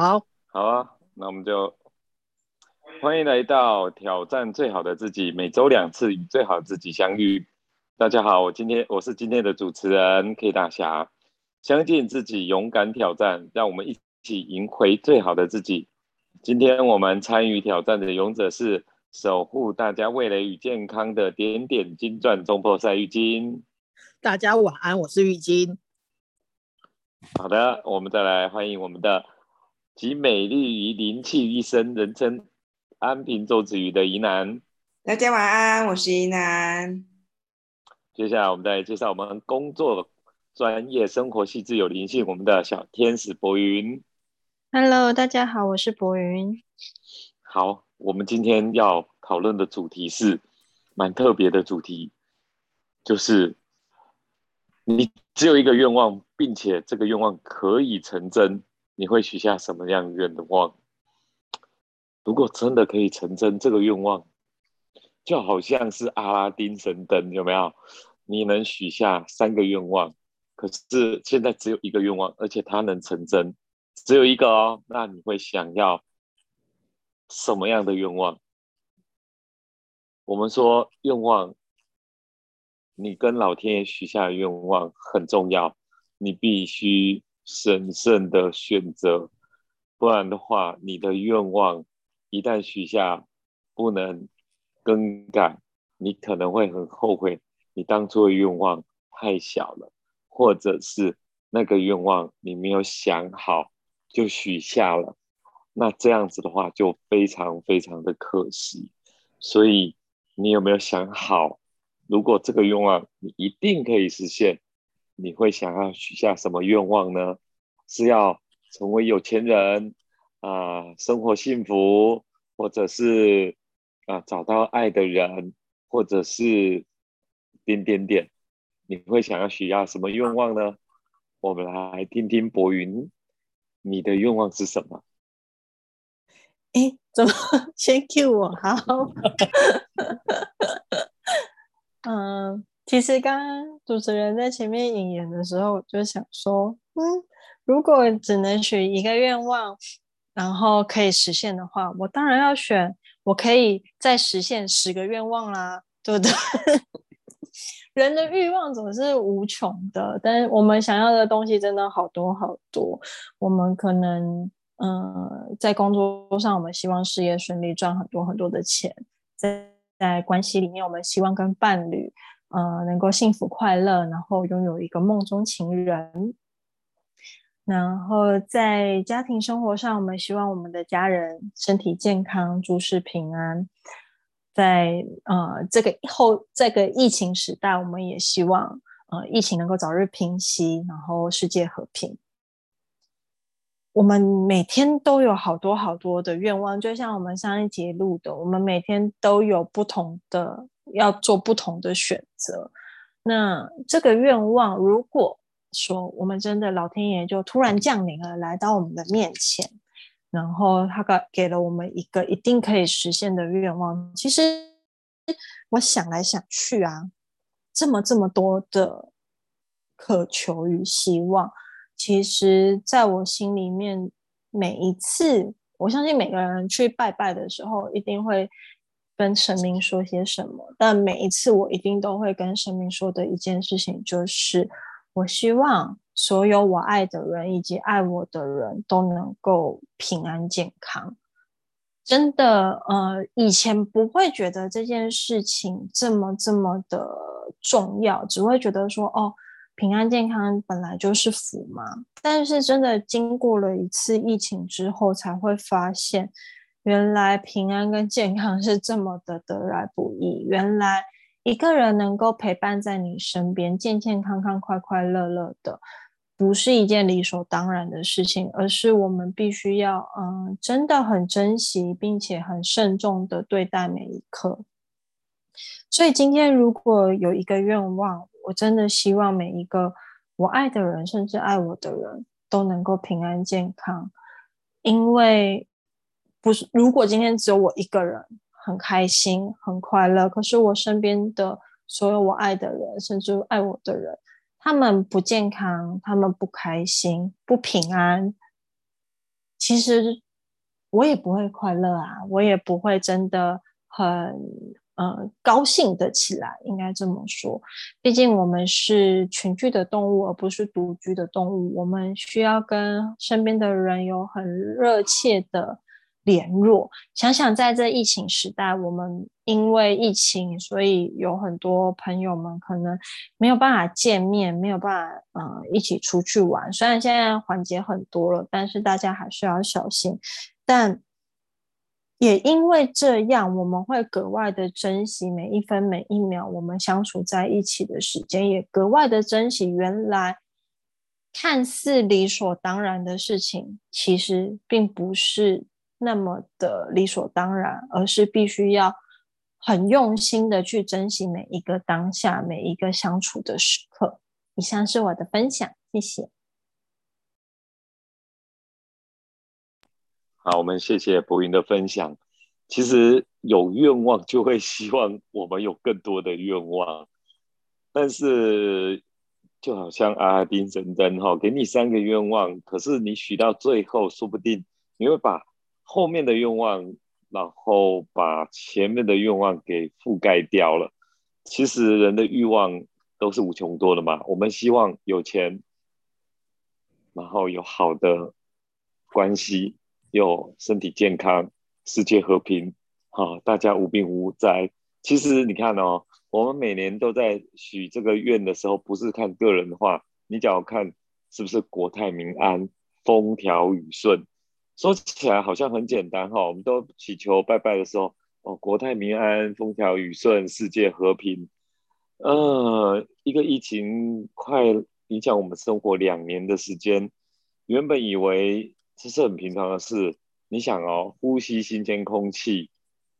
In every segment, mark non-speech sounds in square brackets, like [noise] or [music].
好，好啊，那我们就欢迎来到挑战最好的自己，每周两次与最好自己相遇。大家好，我今天我是今天的主持人 K 大侠，相信自己，勇敢挑战，让我们一起赢回最好的自己。今天我们参与挑战的勇者是守护大家味蕾与健康的点点金钻中破赛浴巾。大家晚安，我是浴巾。好的，我们再来欢迎我们的集美丽与灵气一身，人称安平周子瑜的宜南。大家晚安，我是宜南。接下来我们再介绍我们工作专业、生活细致有灵性，我们的小天使博云。Hello，大家好，我是博云。好，我们今天要讨论的主题是蛮特别的主题，就是你只有一个愿望，并且这个愿望可以成真，你会许下什么样愿望？如果真的可以成真，这个愿望就好像是阿拉丁神灯，有没有？你能许下三个愿望，可是现在只有一个愿望，而且它能成真，只有一个哦。那你会想要什么样的愿望？我们说愿望，你跟老天爷许下的愿望很重要，你必须审慎的选择，不然的话，你的愿望一旦许下不能更改，你可能会很后悔，你当初的愿望太小了，或者是那个愿望你没有想好就许下了，那这样子的话就非常非常的可惜。所以你有没有想好，如果这个愿望你一定可以实现，你会想要许下什么愿望呢？是要成为有钱人啊、生活幸福，或者是啊、找到爱的人，或者是点点点，你会想要许下什么愿望呢？我们来听听博云，你的愿望是什么？哎，怎么先 Q 我？好，[laughs] 嗯，其实刚刚主持人在前面引言的时候，我就想说，嗯，如果只能许一个愿望，然后可以实现的话，我当然要选，我可以再实现十个愿望啦，对不对？[laughs] 人的欲望总是无穷的，但是我们想要的东西真的好多好多。我们可能，嗯，在工作上，我们希望事业顺利，赚很多很多的钱；在在关系里面，我们希望跟伴侣，呃，能够幸福快乐，然后拥有一个梦中情人。然后在家庭生活上，我们希望我们的家人身体健康，诸事平安。在呃这个后这个疫情时代，我们也希望呃疫情能够早日平息，然后世界和平。我们每天都有好多好多的愿望，就像我们上一节录的，我们每天都有不同的要做不同的选择。那这个愿望，如果说我们真的老天爷就突然降临了，来到我们的面前。然后他给给了我们一个一定可以实现的愿望。其实我想来想去啊，这么这么多的渴求与希望，其实在我心里面，每一次我相信每个人去拜拜的时候，一定会跟神明说些什么。但每一次我一定都会跟神明说的一件事情，就是我希望。所有我爱的人以及爱我的人都能够平安健康。真的，呃，以前不会觉得这件事情这么这么的重要，只会觉得说，哦，平安健康本来就是福嘛。但是真的经过了一次疫情之后，才会发现，原来平安跟健康是这么的得来不易。原来一个人能够陪伴在你身边，健健康康、快快乐乐的。不是一件理所当然的事情，而是我们必须要，嗯，真的很珍惜，并且很慎重的对待每一刻。所以今天如果有一个愿望，我真的希望每一个我爱的人，甚至爱我的人都能够平安健康。因为不是，如果今天只有我一个人很开心、很快乐，可是我身边的所有我爱的人，甚至爱我的人。他们不健康，他们不开心，不平安，其实我也不会快乐啊，我也不会真的很呃高兴的起来，应该这么说。毕竟我们是群居的动物，而不是独居的动物，我们需要跟身边的人有很热切的。联络，想想在这疫情时代，我们因为疫情，所以有很多朋友们可能没有办法见面，没有办法呃一起出去玩。虽然现在缓解很多了，但是大家还是要小心。但也因为这样，我们会格外的珍惜每一分每一秒我们相处在一起的时间，也格外的珍惜原来看似理所当然的事情，其实并不是。那么的理所当然，而是必须要很用心的去珍惜每一个当下，每一个相处的时刻。以上是我的分享，谢谢。好，我们谢谢博云的分享。其实有愿望就会希望我们有更多的愿望，但是就好像阿拉丁神灯哈，给你三个愿望，可是你许到最后，说不定你会把。后面的愿望，然后把前面的愿望给覆盖掉了。其实人的欲望都是无穷多的嘛。我们希望有钱，然后有好的关系，有身体健康，世界和平，好，大家无病无灾。其实你看哦，我们每年都在许这个愿的时候，不是看个人的话，你只要看是不是国泰民安、风调雨顺。说起来好像很简单哈，我们都祈求拜拜的时候，哦，国泰民安、风调雨顺、世界和平。呃，一个疫情快影响我们生活两年的时间，原本以为这是很平常的事。你想哦，呼吸新鲜空气，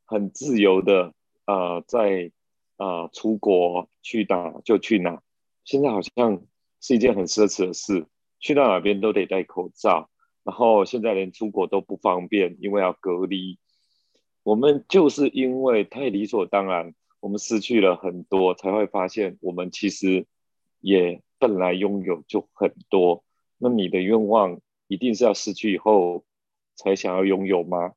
很自由的，呃，在呃出国去哪就去哪，现在好像是一件很奢侈的事，去到哪边都得戴口罩。然后现在连出国都不方便，因为要隔离。我们就是因为太理所当然，我们失去了很多，才会发现我们其实也本来拥有就很多。那你的愿望一定是要失去以后才想要拥有吗？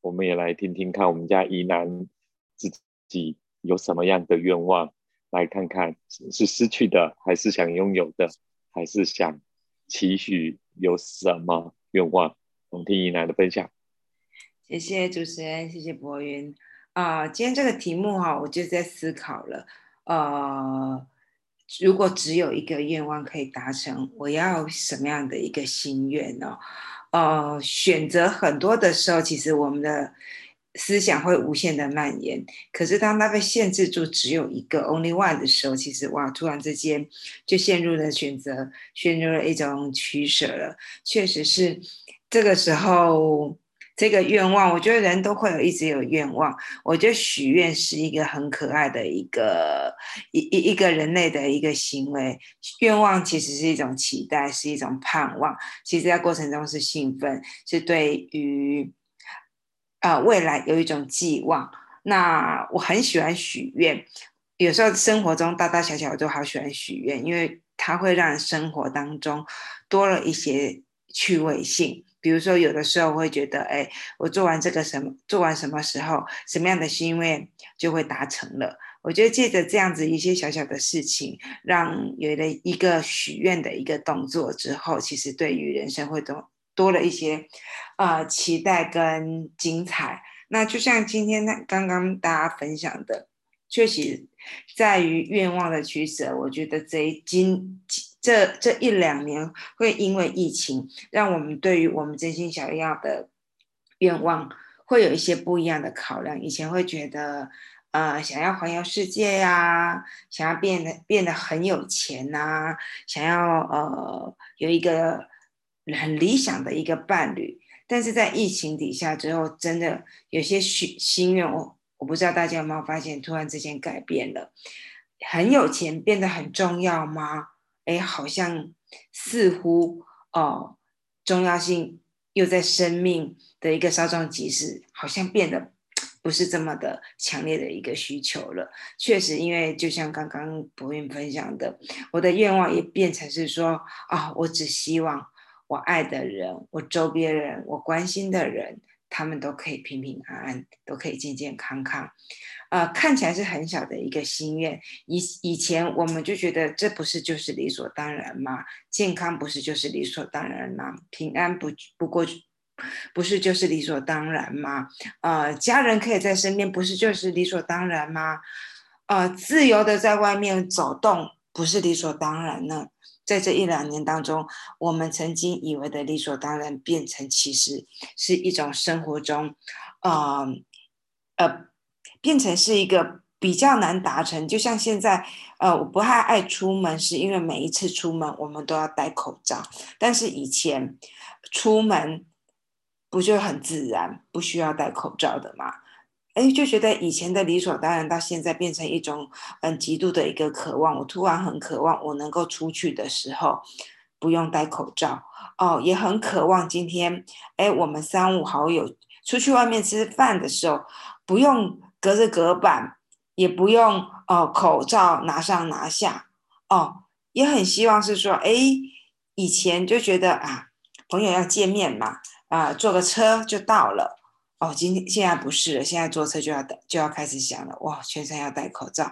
我们也来听听看，我们家宜南自己有什么样的愿望，来看看是失去的，还是想拥有的，还是想期许有什么？愿望，我们听怡南的分享。谢谢主持人，谢谢博云啊。今天这个题目哈，我就在思考了。呃，如果只有一个愿望可以达成，我要什么样的一个心愿呢？呃，选择很多的时候，其实我们的。思想会无限的蔓延，可是当它被限制住只有一个 only one 的时候，其实哇，突然之间就陷入了选择，陷入了一种取舍了。确实是这个时候，这个愿望，我觉得人都会有一直有愿望。我觉得许愿是一个很可爱的一个一一一个人类的一个行为。愿望其实是一种期待，是一种盼望，其实在过程中是兴奋，是对于。呃，未来有一种寄望。那我很喜欢许愿，有时候生活中大大小小我都好喜欢许愿，因为它会让生活当中多了一些趣味性。比如说，有的时候会觉得，哎，我做完这个什么，做完什么时候，什么样的心愿就会达成了。我觉得借着这样子一些小小的事情，让有了一个许愿的一个动作之后，其实对于人生会多。多了一些，呃，期待跟精彩。那就像今天那刚刚大家分享的，确实在于愿望的取舍。我觉得这一今这这一两年会因为疫情，让我们对于我们真心想要的愿望会有一些不一样的考量。以前会觉得，呃，想要环游世界呀，想要变得变得很有钱呐，想要呃有一个。很理想的一个伴侣，但是在疫情底下之后，真的有些许心愿，我我不知道大家有没有发现，突然之间改变了。很有钱变得很重要吗？哎，好像似乎哦，重要性又在生命的一个稍纵即逝，好像变得不是这么的强烈的一个需求了。确实，因为就像刚刚博云分享的，我的愿望也变成是说啊，我只希望。我爱的人、我周边人、我关心的人，他们都可以平平安安，都可以健健康康。呃，看起来是很小的一个心愿。以以前我们就觉得这不是就是理所当然吗？健康不是就是理所当然吗？平安不不过不是就是理所当然吗？呃，家人可以在身边，不是就是理所当然吗？呃，自由的在外面走动，不是理所当然呢？在这一两年当中，我们曾经以为的理所当然，变成其实是一种生活中，呃呃，变成是一个比较难达成。就像现在，呃，我不太爱出门，是因为每一次出门我们都要戴口罩，但是以前出门不就很自然，不需要戴口罩的嘛？哎，就觉得以前的理所当然，到现在变成一种很极度的一个渴望。我突然很渴望，我能够出去的时候不用戴口罩哦，也很渴望今天，哎，我们三五好友出去外面吃饭的时候，不用隔着隔板，也不用哦口罩拿上拿下哦，也很希望是说，哎，以前就觉得啊，朋友要见面嘛，啊，坐个车就到了。哦，今天现在不是了，现在坐车就要戴，就要开始想了。哇，全程要戴口罩，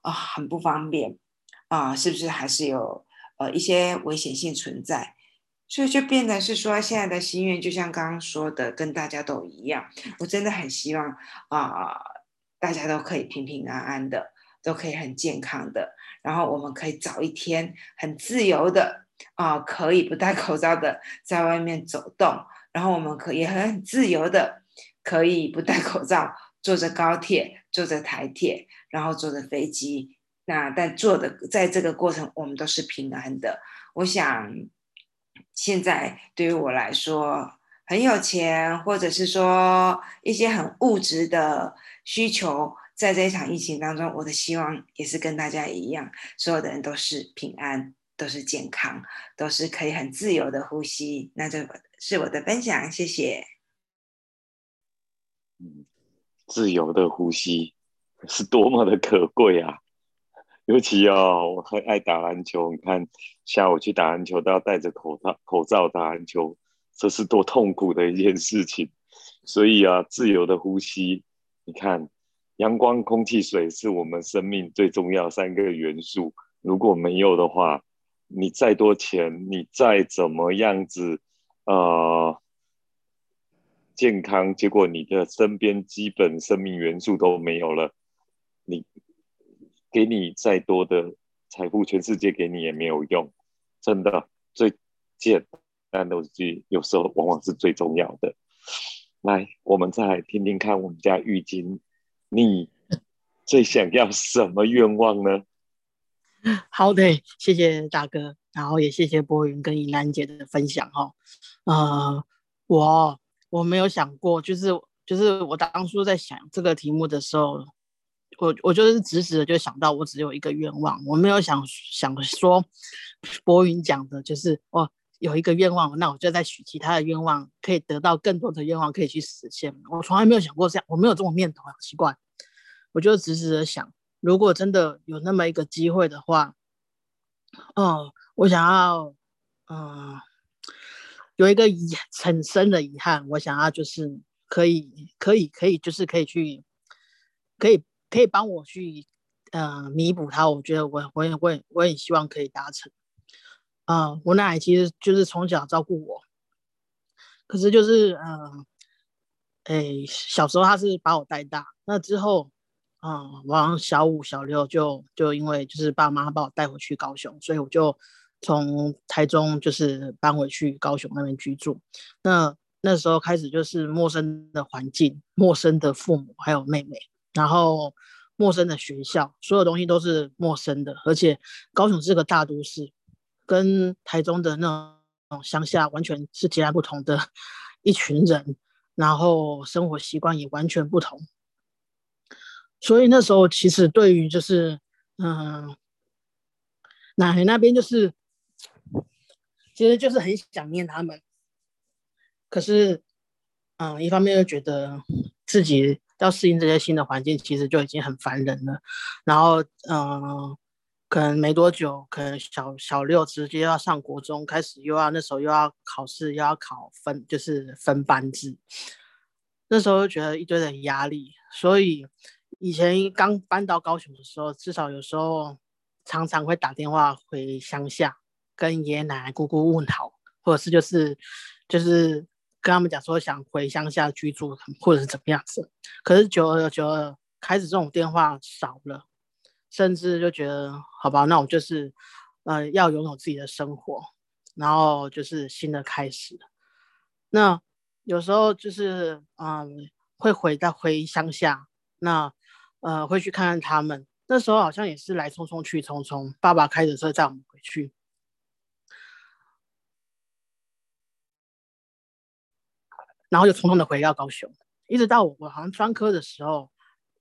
啊，很不方便啊，是不是还是有呃一些危险性存在？所以就变成是说，现在的心愿就像刚刚说的，跟大家都一样。我真的很希望啊，大家都可以平平安安的，都可以很健康的，然后我们可以早一天很自由的啊，可以不戴口罩的在外面走动，然后我们可以很自由的。可以不戴口罩，坐着高铁，坐着台铁，然后坐着飞机。那但坐的在这个过程，我们都是平安的。我想，现在对于我来说，很有钱，或者是说一些很物质的需求，在这一场疫情当中，我的希望也是跟大家一样，所有的人都是平安，都是健康，都是可以很自由的呼吸。那这是我的分享，谢谢。嗯，自由的呼吸是多么的可贵啊！尤其哦，我很爱打篮球。你看，下午去打篮球都要戴着口罩，口罩打篮球，这是多痛苦的一件事情。所以啊，自由的呼吸，你看，阳光、空气、水是我们生命最重要三个元素。如果没有的话，你再多钱，你再怎么样子，呃。健康，结果你的身边基本生命元素都没有了，你给你再多的财富，全世界给你也没有用。真的，最简单的是，有时候往往是最重要的。来，我们再来听听看，我们家玉金，你最想要什么愿望呢？[laughs] 好的，谢谢大哥，然后也谢谢波云跟尹兰姐的分享哈。呃，我。我没有想过，就是就是我当初在想这个题目的时候，我我就是直直的就想到我只有一个愿望，我没有想想说，博云讲的就是哦有一个愿望，那我就再许其他的愿望，可以得到更多的愿望可以去实现。我从来没有想过这样，我没有这种念头，好奇怪。我就直直的想，如果真的有那么一个机会的话，哦，我想要，嗯。有一个遗很深的遗憾，我想要就是可以可以可以就是可以去，可以可以帮我去，呃，弥补他。我觉得我我也我我也希望可以达成。啊，我奶奶其实就是从小照顾我，可是就是嗯，哎，小时候他是把我带大，那之后，嗯，往小五小六就就因为就是爸妈把我带回去高雄，所以我就。从台中就是搬回去高雄那边居住，那那时候开始就是陌生的环境、陌生的父母还有妹妹，然后陌生的学校，所有东西都是陌生的。而且高雄是个大都市，跟台中的那种乡下完全是截然不同的一群人，然后生活习惯也完全不同。所以那时候其实对于就是嗯，奶奶那边就是。其实就是很想念他们，可是，嗯，一方面又觉得自己要适应这些新的环境，其实就已经很烦人了。然后，嗯，可能没多久，可能小小六直接要上国中，开始又要那时候又要考试，又要考分，就是分班制。那时候又觉得一堆的压力，所以以前刚搬到高雄的时候，至少有时候常常会打电话回乡下，跟爷爷奶奶、姑姑问好，或者是就是就是跟他们讲说想回乡下居住，或者是怎么样子。可是久而久而，开始这种电话少了。甚至就觉得，好吧，那我就是，呃，要拥有自己的生活，然后就是新的开始。那有时候就是，嗯，会回到回乡下，那呃，会去看看他们。那时候好像也是来匆匆去匆匆，爸爸开着车载我们回去，然后就匆匆的回到高雄，一直到我我好像专科的时候，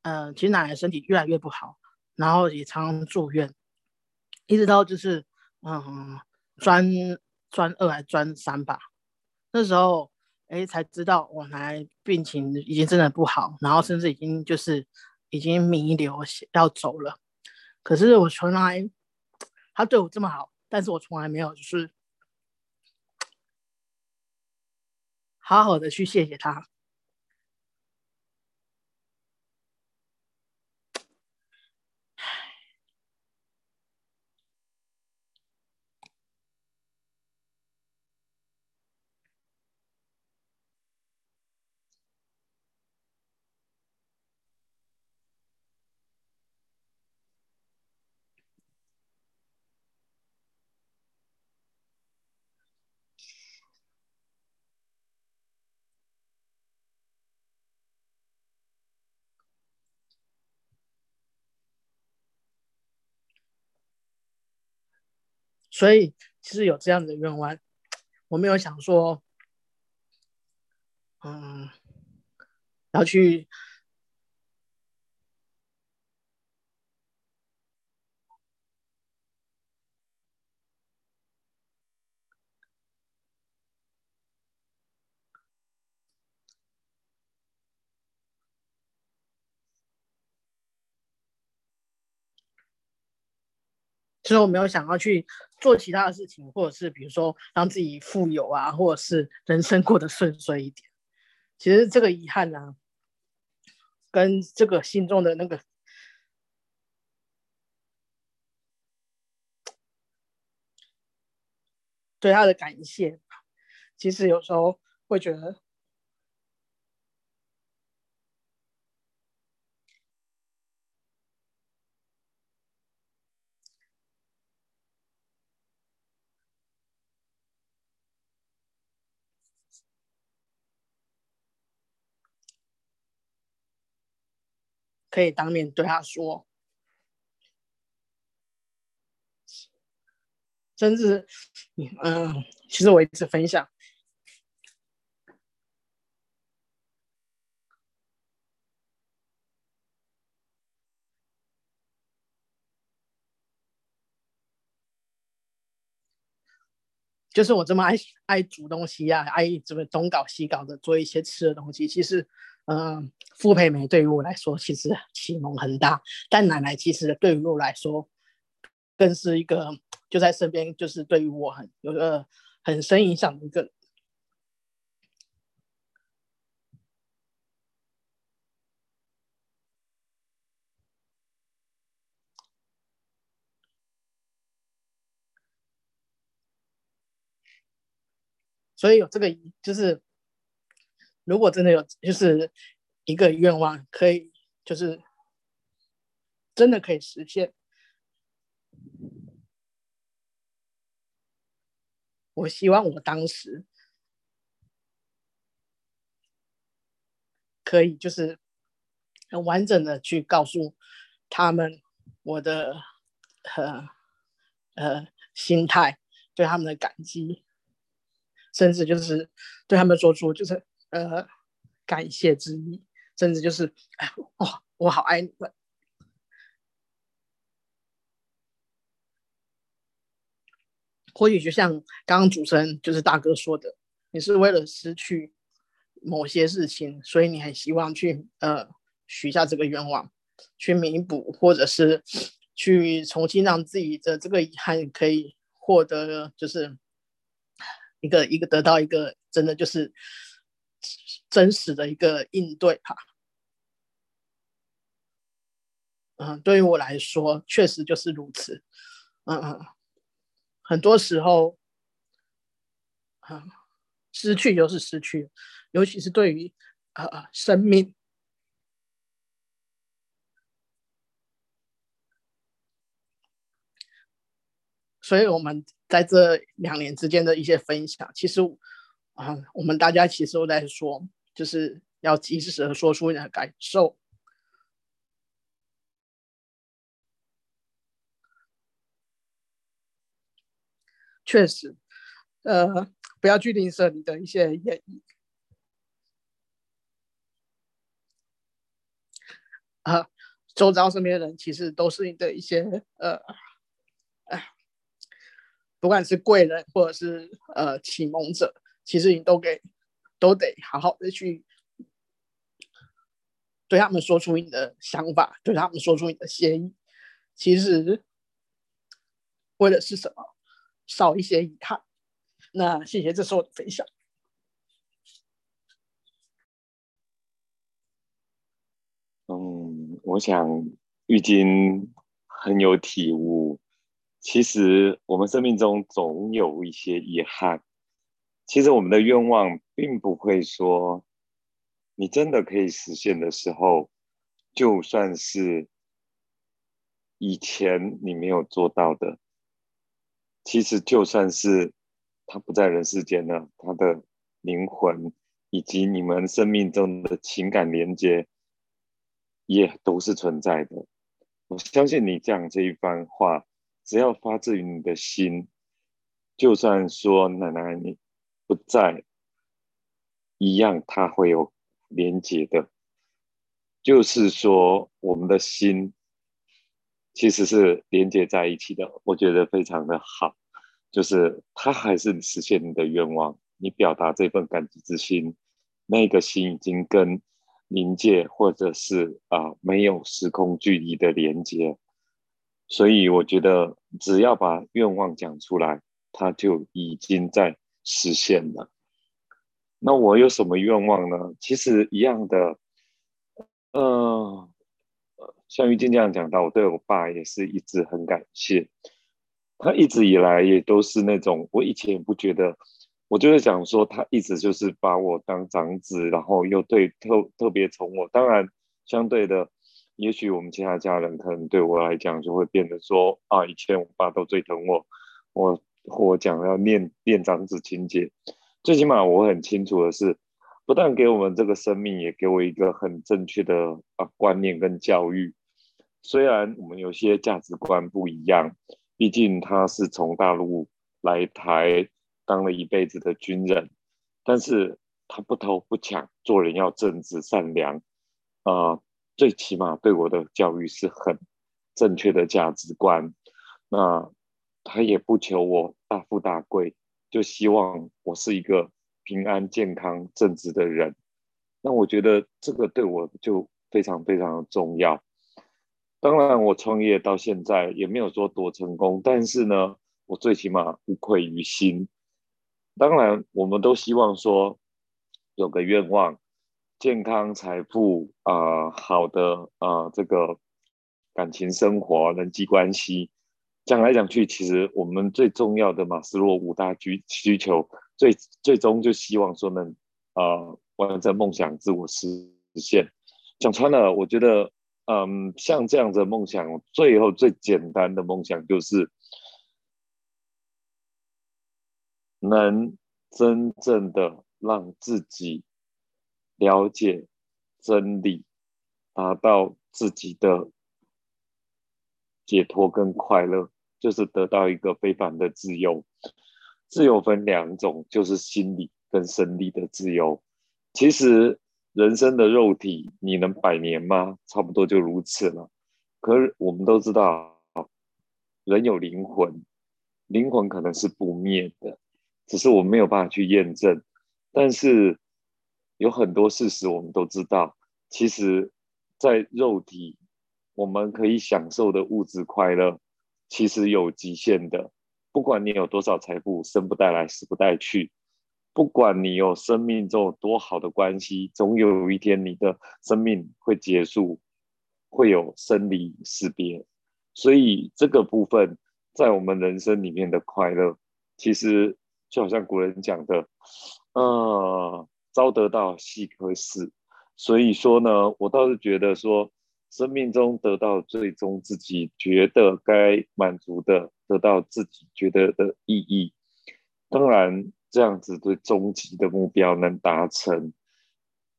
嗯，其实奶奶身体越来越不好。然后也常常住院，一直到就是嗯专专二还专三吧，那时候哎才知道我奶奶病情已经真的不好，然后甚至已经就是已经弥留要走了。可是我从来他对我这么好，但是我从来没有就是好好的去谢谢他。所以其实有这样的愿望，我没有想说，嗯，要去，其实我没有想要去。做其他的事情，或者是比如说让自己富有啊，或者是人生过得顺遂一点。其实这个遗憾呢，跟这个心中的那个对他的感谢，其实有时候会觉得。可以当面对他说，甚至，嗯，其实我一直分享，就是我这么爱爱煮东西呀，爱这么东搞西搞的做一些吃的东西，其实。嗯，傅佩梅对于我来说其实启蒙很大，但奶奶其实对于我来说，更是一个就在身边，就是对于我很有个很深影响的一个。所以有这个就是。如果真的有，就是一个愿望可以，就是真的可以实现，我希望我当时可以，就是很完整的去告诉他们我的呃呃心态，对他们的感激，甚至就是对他们做出就是。呃，感谢之意，甚至就是，哎，哇，我好爱你们。或许就像刚刚主持人就是大哥说的，你是为了失去某些事情，所以你很希望去呃许下这个愿望，去弥补，或者是去重新让自己的这个遗憾可以获得，就是一个一个得到一个真的就是真实的一个应对哈。嗯，对于我来说，确实就是如此。嗯嗯，很多时候，嗯，失去就是失去，尤其是对于啊生命。所以，我们在这两年之间的一些分享，其实啊，我们大家其实都在说，就是要及时的说出你的感受。确实，呃，不要去吝啬你的一些言语啊，周遭身边的人其实都是你的一些呃。哎不管是贵人或者是呃启蒙者，其实你都给都得好好的去对他们说出你的想法，对他们说出你的心意。其实为的是什么？少一些遗憾。那谢谢，这是我的分享。嗯，我想玉金很有体悟。其实我们生命中总有一些遗憾。其实我们的愿望并不会说，你真的可以实现的时候，就算是以前你没有做到的，其实就算是他不在人世间了，他的灵魂以及你们生命中的情感连接，也都是存在的。我相信你讲这一番话。只要发自于你的心，就算说奶奶你不在，一样它会有连接的。就是说，我们的心其实是连接在一起的。我觉得非常的好，就是它还是实现你的愿望，你表达这份感激之心，那个心已经跟临界或者是啊没有时空距离的连接。所以我觉得，只要把愿望讲出来，它就已经在实现了。那我有什么愿望呢？其实一样的，嗯，像玉静这样讲到，我对我爸也是一直很感谢。他一直以来也都是那种，我以前也不觉得，我就是想说，他一直就是把我当长子，然后又对特特别宠我。当然，相对的。也许我们其他家人可能对我来讲就会变得说啊，以前我爸都最疼我，我我讲要念念长子情节，最起码我很清楚的是，不但给我们这个生命，也给我一个很正确的啊观念跟教育。虽然我们有些价值观不一样，毕竟他是从大陆来台当了一辈子的军人，但是他不偷不抢，做人要正直善良啊。最起码对我的教育是很正确的价值观，那他也不求我大富大贵，就希望我是一个平安健康正直的人。那我觉得这个对我就非常非常的重要。当然，我创业到现在也没有说多成功，但是呢，我最起码无愧于心。当然，我们都希望说有个愿望。健康、财富啊，好的啊，这个感情生活、人际关系，讲来讲去，其实我们最重要的马斯洛五大需需求，最最终就希望说能啊完成梦想、自我实现。讲穿了，我觉得，嗯，像这样的梦想，最后最简单的梦想就是能真正的让自己。了解真理，达到自己的解脱跟快乐，就是得到一个非凡的自由。自由分两种，就是心理跟生理的自由。其实人生的肉体，你能百年吗？差不多就如此了。可是我们都知道，人有灵魂，灵魂可能是不灭的，只是我们没有办法去验证。但是。有很多事实我们都知道，其实，在肉体我们可以享受的物质快乐，其实有极限的。不管你有多少财富，生不带来，死不带去；不管你有生命中有多好的关系，总有一天你的生命会结束，会有生离死别。所以这个部分，在我们人生里面的快乐，其实就好像古人讲的，呃，朝得到，夕可死。所以说呢，我倒是觉得说，生命中得到最终自己觉得该满足的，得到自己觉得的意义。当然，这样子对终极的目标能达成，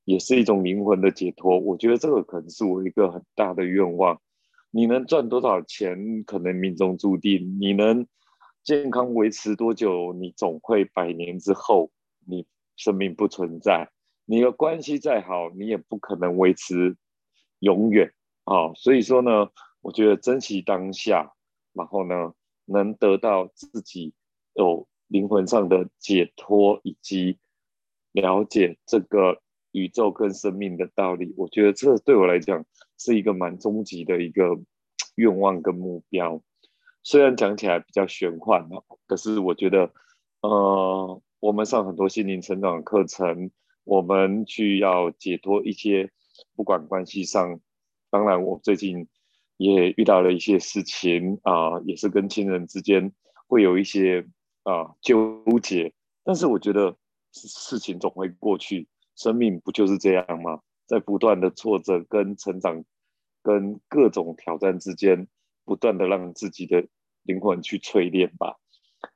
也是一种灵魂的解脱。我觉得这个可能是我一个很大的愿望。你能赚多少钱，可能命中注定；你能健康维持多久，你总会百年之后，你生命不存在。你的关系再好，你也不可能维持永远啊。所以说呢，我觉得珍惜当下，然后呢，能得到自己有灵魂上的解脱，以及了解这个宇宙跟生命的道理。我觉得这对我来讲是一个蛮终极的一个 [tsk] 愿望跟目标。虽然讲起来比较玄幻啊，可是我觉得，呃，我们上很多心灵成长课程。我们去要解脱一些，不管关系上，当然我最近也遇到了一些事情啊，也是跟亲人之间会有一些啊纠结。但是我觉得事情总会过去，生命不就是这样吗？在不断的挫折跟成长，跟各种挑战之间，不断的让自己的灵魂去淬炼吧。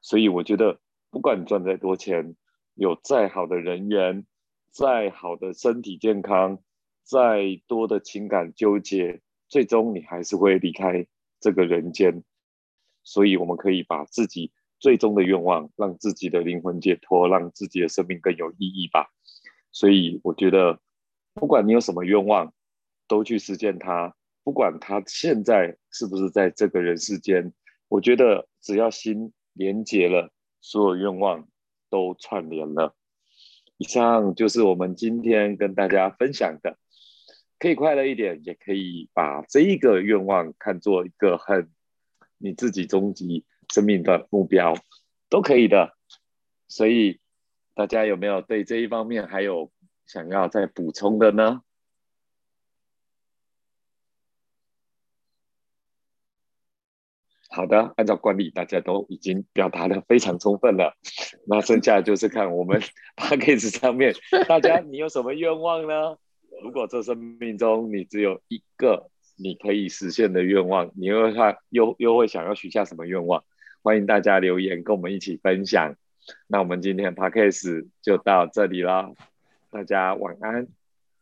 所以我觉得，不管你赚再多钱，有再好的人缘。再好的身体健康，再多的情感纠结，最终你还是会离开这个人间。所以，我们可以把自己最终的愿望，让自己的灵魂解脱，让自己的生命更有意义吧。所以，我觉得，不管你有什么愿望，都去实现它。不管他现在是不是在这个人世间，我觉得只要心连结了，所有愿望都串联了。以上就是我们今天跟大家分享的，可以快乐一点，也可以把这一个愿望看作一个很你自己终极生命的目标，都可以的。所以大家有没有对这一方面还有想要再补充的呢？好的，按照惯例，大家都已经表达的非常充分了。那剩下就是看我们 p a c k a g e 上面，大家你有什么愿望呢？如果这生命中你只有一个你可以实现的愿望，你又他又又会想要许下什么愿望？欢迎大家留言跟我们一起分享。那我们今天 podcast 就到这里了，大家晚安。